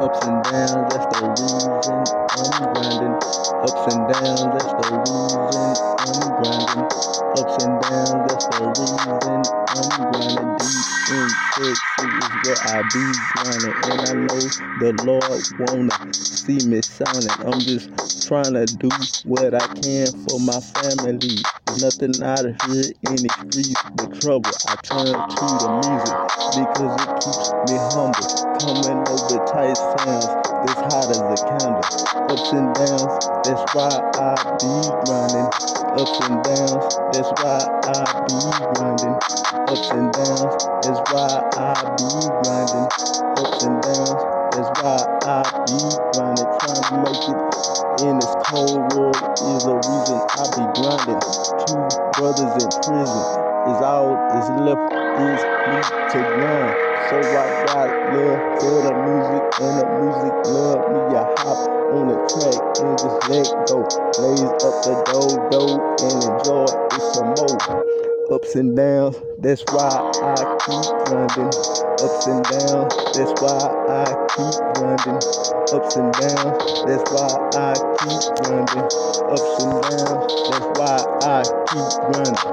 Ups and downs, that's the reason I'm grinding. Ups and downs, that's the reason I'm grinding. Ups and downs, that's the reason I'm grinding. Deep in Texas is where I be grinding. And I know the Lord wanna see me shining. I'm just trying to do what I can for my family. Nothing out of here the streets but trouble. I turn to the music because it keeps me humble. Coming over tight sounds that's hot as a candle. Ups and downs, that's why I be grinding. Ups and downs, that's why I be grinding. Ups and downs, that's why I be grinding. Ups and downs, that's why I be grinding. Trying to make it in this cold world is the reason I be grinding. Two brothers in prison is all is left is me to grind. So I got love for the music and the music love me. I hop on the track and just let go. Blaze up the dough, dough and enjoy it some more. Ups and downs, that's why I keep grinding. Ups and downs, that's why I keep grinding. Ups and downs, that's why I keep grinding. Ups and downs, that's why I keep grinding.